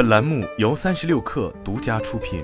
本栏目由三十六氪独家出品。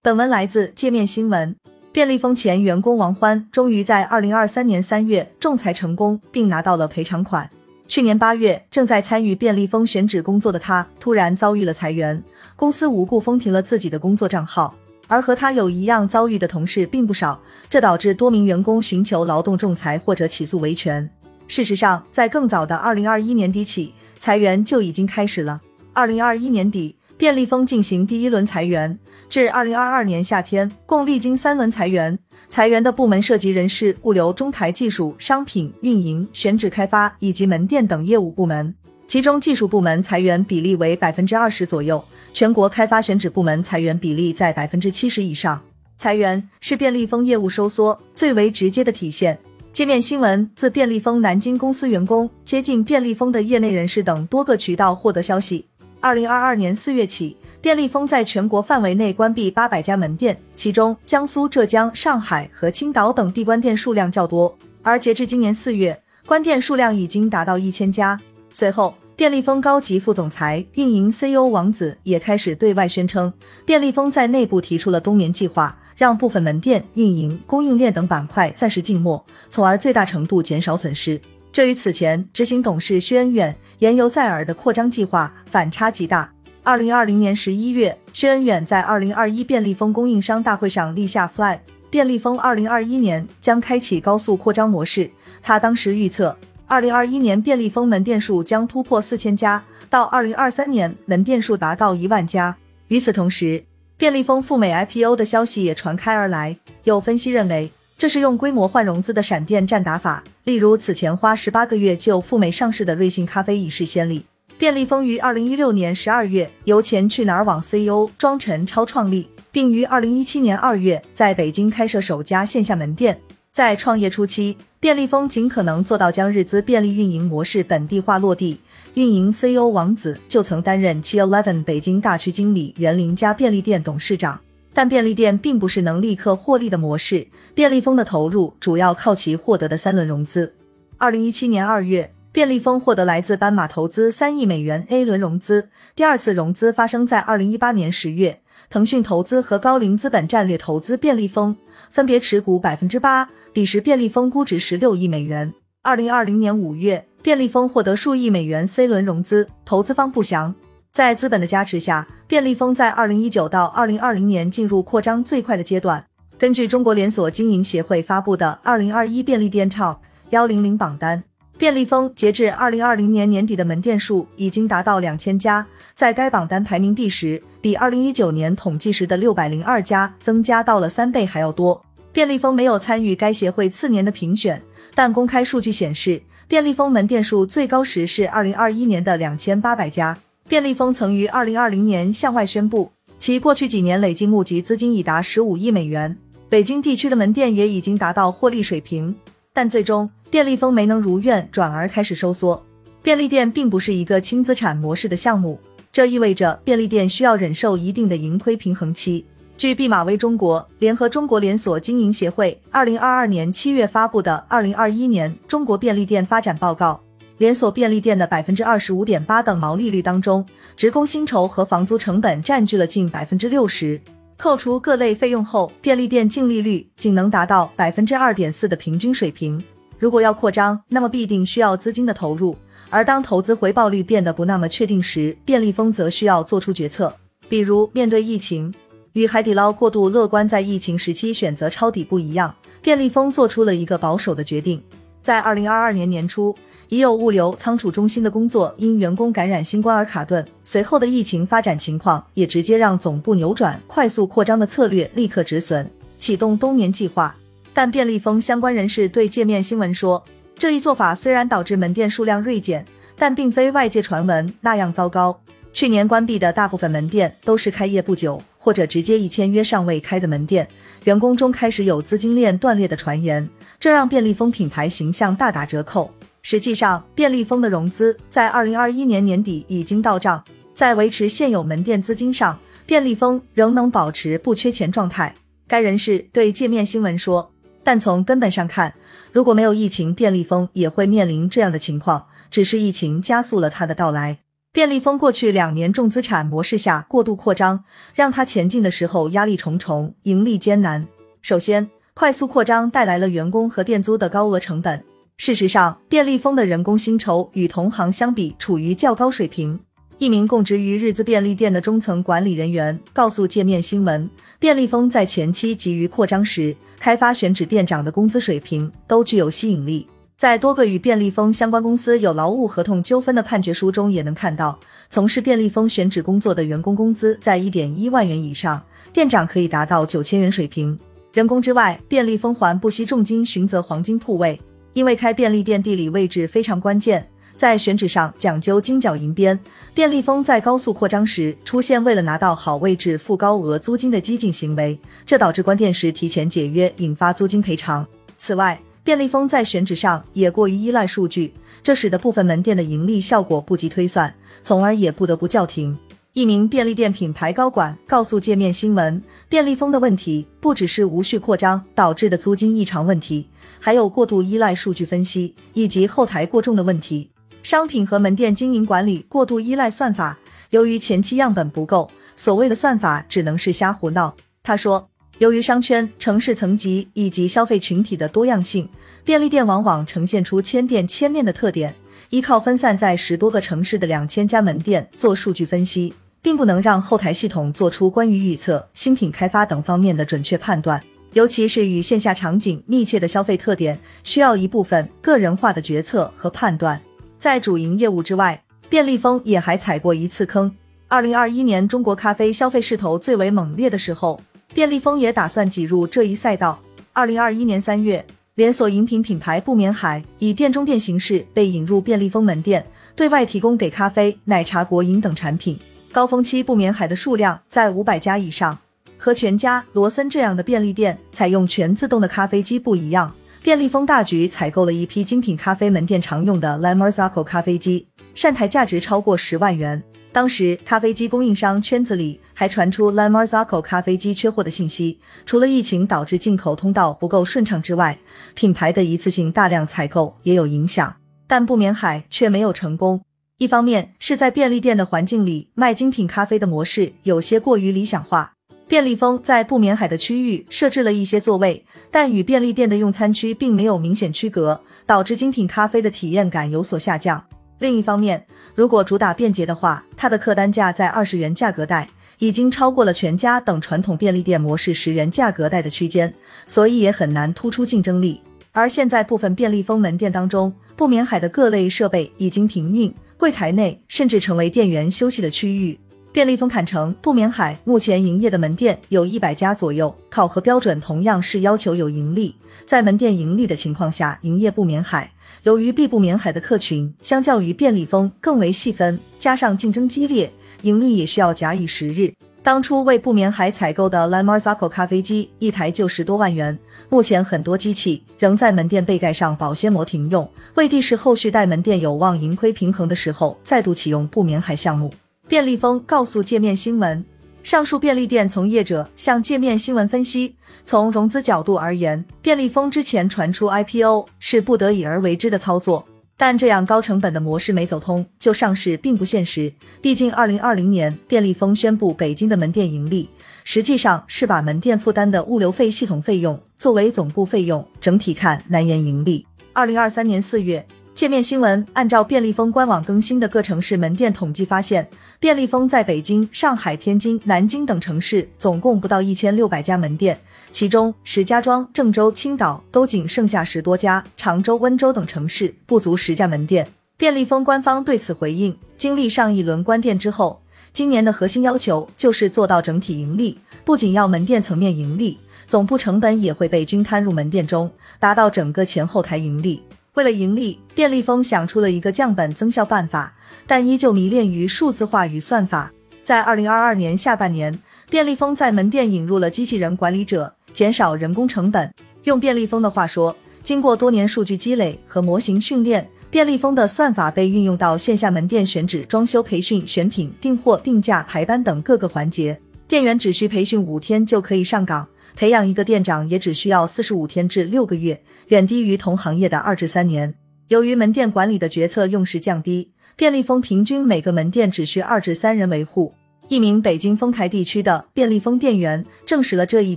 本文来自界面新闻。便利蜂前员工王欢终于在二零二三年三月仲裁成功，并拿到了赔偿款。去年八月，正在参与便利蜂选址工作的他，突然遭遇了裁员，公司无故封停了自己的工作账号。而和他有一样遭遇的同事并不少，这导致多名员工寻求劳动仲裁或者起诉维权。事实上，在更早的二零二一年底起，裁员就已经开始了。二零二一年底，便利蜂进行第一轮裁员，至二零二二年夏天，共历经三轮裁员。裁员的部门涉及人事、物流、中台技术、商品运营、选址开发以及门店等业务部门。其中，技术部门裁员比例为百分之二十左右，全国开发选址部门裁员比例在百分之七十以上。裁员是便利蜂业务收缩最为直接的体现。界面新闻自便利蜂南京公司员工、接近便利蜂的业内人士等多个渠道获得消息。二零二二年四月起，便利蜂在全国范围内关闭八百家门店，其中江苏、浙江、上海和青岛等地关店数量较多。而截至今年四月，关店数量已经达到一千家。随后，便利蜂高级副总裁、运营 CEO 王子也开始对外宣称，便利蜂在内部提出了冬眠计划。让部分门店运营、供应链等板块暂时静默，从而最大程度减少损失。这与此前执行董事薛恩远言犹在耳的扩张计划反差极大。二零二零年十一月，薛恩远在二零二一便利蜂供应商大会上立下 flag，便利蜂二零二一年将开启高速扩张模式。他当时预测，二零二一年便利蜂门店数将突破四千家，到二零二三年门店数达到一万家。与此同时，便利蜂赴美 IPO 的消息也传开而来，有分析认为这是用规模换融资的闪电战打法。例如，此前花十八个月就赴美上市的瑞幸咖啡已是先例。便利蜂于二零一六年十二月由前去哪儿网 CEO 庄陈超创立，并于二零一七年二月在北京开设首家线下门店。在创业初期，便利蜂尽可能做到将日资便利运营模式本地化落地。运营 CEO 王子就曾担任七 Eleven 北京大区经理、园林家便利店董事长。但便利店并不是能立刻获利的模式，便利蜂的投入主要靠其获得的三轮融资。二零一七年二月，便利蜂获得来自斑马投资三亿美元 A 轮融资，第二次融资发生在二零一八年十月，腾讯投资和高瓴资本战略投资便利蜂，分别持股百分之八，彼时便利蜂估值十六亿美元。二零二零年五月。便利蜂获得数亿美元 C 轮融资，投资方不详。在资本的加持下，便利蜂在二零一九到二零二零年进入扩张最快的阶段。根据中国连锁经营协会发布的二零二一便利店 Top 幺零零榜单，便利蜂截至二零二零年年底的门店数已经达到两千家，在该榜单排名第十，比二零一九年统计时的六百零二家增加到了三倍还要多。便利蜂没有参与该协会次年的评选，但公开数据显示。便利蜂门店数最高时是二零二一年的两千八百家。便利蜂曾于二零二零年向外宣布，其过去几年累计募集资金已达十五亿美元，北京地区的门店也已经达到获利水平。但最终，便利蜂没能如愿，转而开始收缩。便利店并不是一个轻资产模式的项目，这意味着便利店需要忍受一定的盈亏平衡期。据毕马威中国联合中国连锁经营协会二零二二年七月发布的《二零二一年中国便利店发展报告》，连锁便利店的百分之二十五点八的毛利率当中，职工薪酬和房租成本占据了近百分之六十。扣除各类费用后，便利店净利率仅能达到百分之二点四的平均水平。如果要扩张，那么必定需要资金的投入，而当投资回报率变得不那么确定时，便利蜂则需要做出决策，比如面对疫情。与海底捞过度乐观在疫情时期选择抄底不一样，便利蜂做出了一个保守的决定。在二零二二年年初，已有物流仓储中心的工作因员工感染新冠而卡顿，随后的疫情发展情况也直接让总部扭转快速扩张的策略，立刻止损，启动冬眠计划。但便利蜂相关人士对界面新闻说，这一做法虽然导致门店数量锐减，但并非外界传闻那样糟糕。去年关闭的大部分门店都是开业不久。或者直接一签约尚未开的门店，员工中开始有资金链断裂的传言，这让便利蜂品牌形象大打折扣。实际上，便利蜂的融资在二零二一年年底已经到账，在维持现有门店资金上，便利蜂仍能保持不缺钱状态。该人士对界面新闻说：“但从根本上看，如果没有疫情，便利蜂也会面临这样的情况。只是疫情加速了它的到来。便利蜂过去两年重资产模式下过度扩张，让它前进的时候压力重重，盈利艰难。首先，快速扩张带来了员工和店租的高额成本。事实上，便利蜂的人工薪酬与同行相比处于较高水平。一名供职于日资便利店的中层管理人员告诉界面新闻，便利蜂在前期急于扩张时，开发选址店长的工资水平都具有吸引力。在多个与便利蜂相关公司有劳务合同纠纷的判决书中，也能看到，从事便利蜂选址工作的员工工资在一点一万元以上，店长可以达到九千元水平。人工之外，便利蜂还不惜重金寻择黄金铺位，因为开便利店地理位置非常关键，在选址上讲究金角银边。便利蜂在高速扩张时出现为了拿到好位置付高额租金的激进行为，这导致关店时提前解约，引发租金赔偿。此外，便利蜂在选址上也过于依赖数据，这使得部分门店的盈利效果不及推算，从而也不得不叫停。一名便利店品牌高管告诉界面新闻，便利蜂的问题不只是无序扩张导致的租金异常问题，还有过度依赖数据分析以及后台过重的问题。商品和门店经营管理过度依赖算法，由于前期样本不够，所谓的算法只能是瞎胡闹。他说。由于商圈、城市层级以及消费群体的多样性，便利店往往呈现出千店千面的特点。依靠分散在十多个城市的两千家门店做数据分析，并不能让后台系统做出关于预测、新品开发等方面的准确判断。尤其是与线下场景密切的消费特点，需要一部分个人化的决策和判断。在主营业务之外，便利蜂也还踩过一次坑。二零二一年，中国咖啡消费势头最为猛烈的时候。便利蜂也打算挤入这一赛道。二零二一年三月，连锁饮品品牌不眠海以店中店形式被引入便利蜂门店，对外提供给咖啡、奶茶、果饮等产品。高峰期不眠海的数量在五百家以上。和全家、罗森这样的便利店采用全自动的咖啡机不一样，便利蜂大举采购了一批精品咖啡门店常用的 La Marzocco 咖啡机，善台价值超过十万元。当时，咖啡机供应商圈子里还传出 La Marzocco 咖啡机缺货的信息。除了疫情导致进口通道不够顺畅之外，品牌的一次性大量采购也有影响。但不眠海却没有成功。一方面是在便利店的环境里卖精品咖啡的模式有些过于理想化，便利蜂在不眠海的区域设置了一些座位，但与便利店的用餐区并没有明显区隔，导致精品咖啡的体验感有所下降。另一方面，如果主打便捷的话，它的客单价在二十元价格带，已经超过了全家等传统便利店模式十元价格带的区间，所以也很难突出竞争力。而现在部分便利蜂门店当中，不眠海的各类设备已经停运，柜台内甚至成为店员休息的区域。便利蜂坎城不眠海目前营业的门店有一百家左右，考核标准同样是要求有盈利，在门店盈利的情况下营业不眠海。由于必不眠海的客群相较于便利蜂更为细分，加上竞争激烈，盈利也需要假以时日。当初为不眠海采购的 La Marzocco 咖啡机，一台就十多万元。目前很多机器仍在门店背盖上保鲜膜停用，为的是后续待门店有望盈亏平衡的时候，再度启用不眠海项目。便利蜂告诉界面新闻。上述便利店从业者向界面新闻分析，从融资角度而言，便利蜂之前传出 IPO 是不得已而为之的操作，但这样高成本的模式没走通，就上市并不现实。毕竟，二零二零年便利蜂宣布北京的门店盈利，实际上是把门店负担的物流费、系统费用作为总部费用，整体看难言盈利。二零二三年四月。界面新闻按照便利蜂官网更新的各城市门店统计发现，便利蜂在北京、上海、天津、南京等城市总共不到一千六百家门店，其中石家庄、郑州、青岛都仅剩下十多家，常州、温州等城市不足十家门店。便利蜂官方对此回应，经历上一轮关店之后，今年的核心要求就是做到整体盈利，不仅要门店层面盈利，总部成本也会被均摊入门店中，达到整个前后台盈利。为了盈利，便利蜂想出了一个降本增效办法，但依旧迷恋于数字化与算法。在二零二二年下半年，便利蜂在门店引入了机器人管理者，减少人工成本。用便利蜂的话说，经过多年数据积累和模型训练，便利蜂的算法被运用到线下门店选址、装修、培训、选品、订货、定价、排班等各个环节。店员只需培训五天就可以上岗，培养一个店长也只需要四十五天至六个月。远低于同行业的二至三年。由于门店管理的决策用时降低，便利蜂平均每个门店只需二至三人维护。一名北京丰台地区的便利蜂店员证实了这一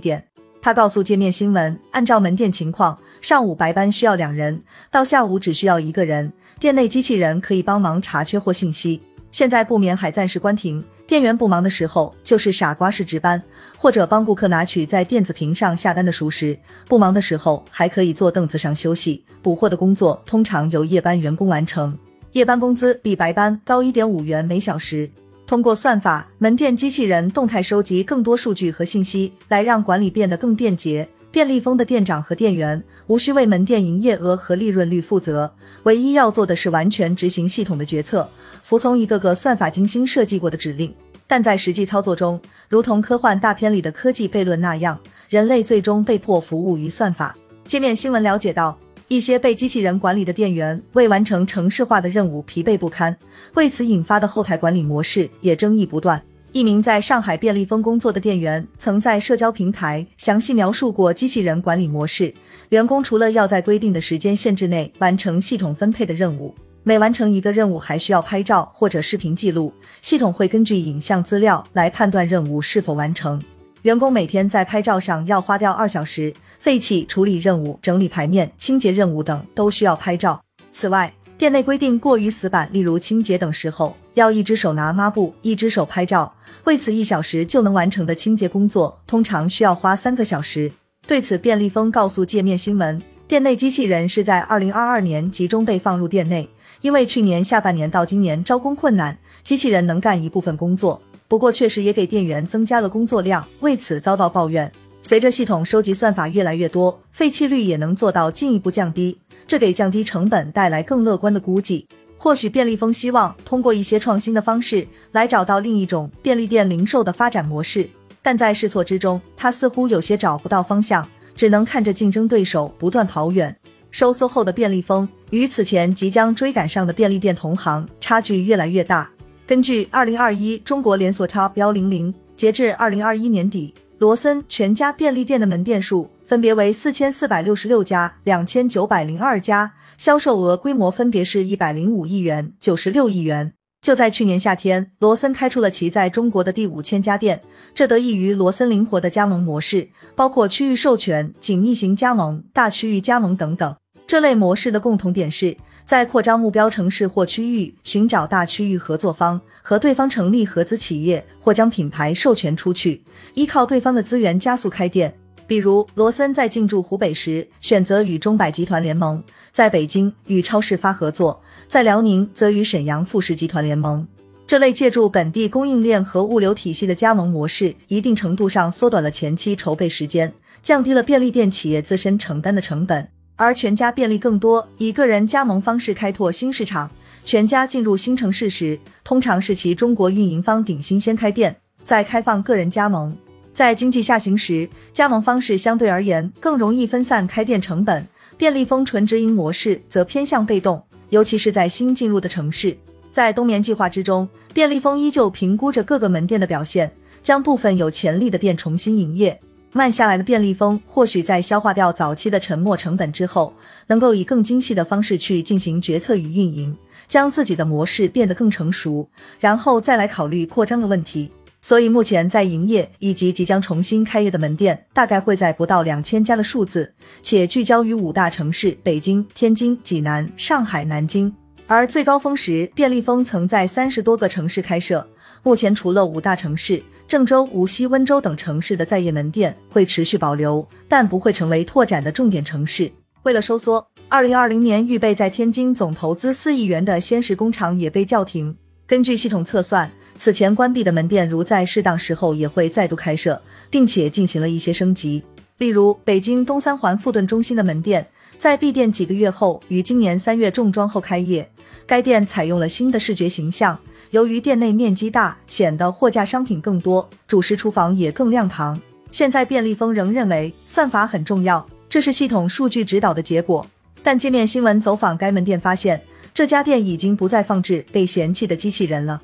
点。他告诉界面新闻，按照门店情况，上午白班需要两人，到下午只需要一个人。店内机器人可以帮忙查缺货信息。现在不眠还暂时关停，店员不忙的时候就是傻瓜式值班，或者帮顾客拿取在电子屏上下单的熟食。不忙的时候还可以坐凳子上休息。补货的工作通常由夜班员工完成，夜班工资比白班高一点五元每小时。通过算法，门店机器人动态收集更多数据和信息，来让管理变得更便捷。便利蜂的店长和店员无需为门店营业额和利润率负责，唯一要做的是完全执行系统的决策，服从一个个算法精心设计过的指令。但在实际操作中，如同科幻大片里的科技悖论那样，人类最终被迫服务于算法。界面新闻了解到。一些被机器人管理的店员为完成城市化的任务疲惫不堪，为此引发的后台管理模式也争议不断。一名在上海便利蜂工作的店员曾在社交平台详细描述过机器人管理模式：员工除了要在规定的时间限制内完成系统分配的任务，每完成一个任务还需要拍照或者视频记录，系统会根据影像资料来判断任务是否完成。员工每天在拍照上要花掉二小时。废弃处理任务、整理牌面、清洁任务等都需要拍照。此外，店内规定过于死板，例如清洁等时候要一只手拿抹布，一只手拍照。为此，一小时就能完成的清洁工作，通常需要花三个小时。对此，便利蜂告诉界面新闻，店内机器人是在二零二二年集中被放入店内，因为去年下半年到今年招工困难，机器人能干一部分工作，不过确实也给店员增加了工作量，为此遭到抱怨。随着系统收集算法越来越多，废弃率也能做到进一步降低，这给降低成本带来更乐观的估计。或许便利蜂希望通过一些创新的方式来找到另一种便利店零售的发展模式，但在试错之中，他似乎有些找不到方向，只能看着竞争对手不断跑远。收缩后的便利蜂与此前即将追赶上的便利店同行差距越来越大。根据二零二一中国连锁 Top 幺零零，截至二零二一年底。罗森全家便利店的门店数分别为四千四百六十六家、两千九百零二家，销售额规模分别是一百零五亿元、九十六亿元。就在去年夏天，罗森开出了其在中国的第五千家店，这得益于罗森灵活的加盟模式，包括区域授权、紧密型加盟、大区域加盟等等。这类模式的共同点是。在扩张目标城市或区域，寻找大区域合作方，和对方成立合资企业或将品牌授权出去，依靠对方的资源加速开店。比如，罗森在进驻湖北时，选择与中百集团联盟；在北京与超市发合作；在辽宁则与沈阳富士集团联盟。这类借助本地供应链和物流体系的加盟模式，一定程度上缩短了前期筹备时间，降低了便利店企业自身承担的成本。而全家便利更多以个人加盟方式开拓新市场。全家进入新城市时，通常是其中国运营方鼎新先开店，再开放个人加盟。在经济下行时，加盟方式相对而言更容易分散开店成本。便利蜂纯直营模式则偏向被动，尤其是在新进入的城市。在冬眠计划之中，便利蜂依旧评估着各个门店的表现，将部分有潜力的店重新营业。慢下来的便利蜂或许在消化掉早期的沉没成本之后，能够以更精细的方式去进行决策与运营，将自己的模式变得更成熟，然后再来考虑扩张的问题。所以目前在营业以及即将重新开业的门店，大概会在不到两千家的数字，且聚焦于五大城市：北京、天津、济南、上海、南京。而最高峰时，便利蜂曾在三十多个城市开设。目前除了五大城市。郑州、无锡、温州等城市的在业门店会持续保留，但不会成为拓展的重点城市。为了收缩，二零二零年预备在天津总投资四亿元的鲜食工厂也被叫停。根据系统测算，此前关闭的门店如在适当时候也会再度开设，并且进行了一些升级。例如，北京东三环富顿中心的门店，在闭店几个月后，于今年三月重装后开业。该店采用了新的视觉形象。由于店内面积大，显得货架商品更多，主食厨房也更亮堂。现在便利蜂仍认为算法很重要，这是系统数据指导的结果。但界面新闻走访该门店发现，这家店已经不再放置被嫌弃的机器人了。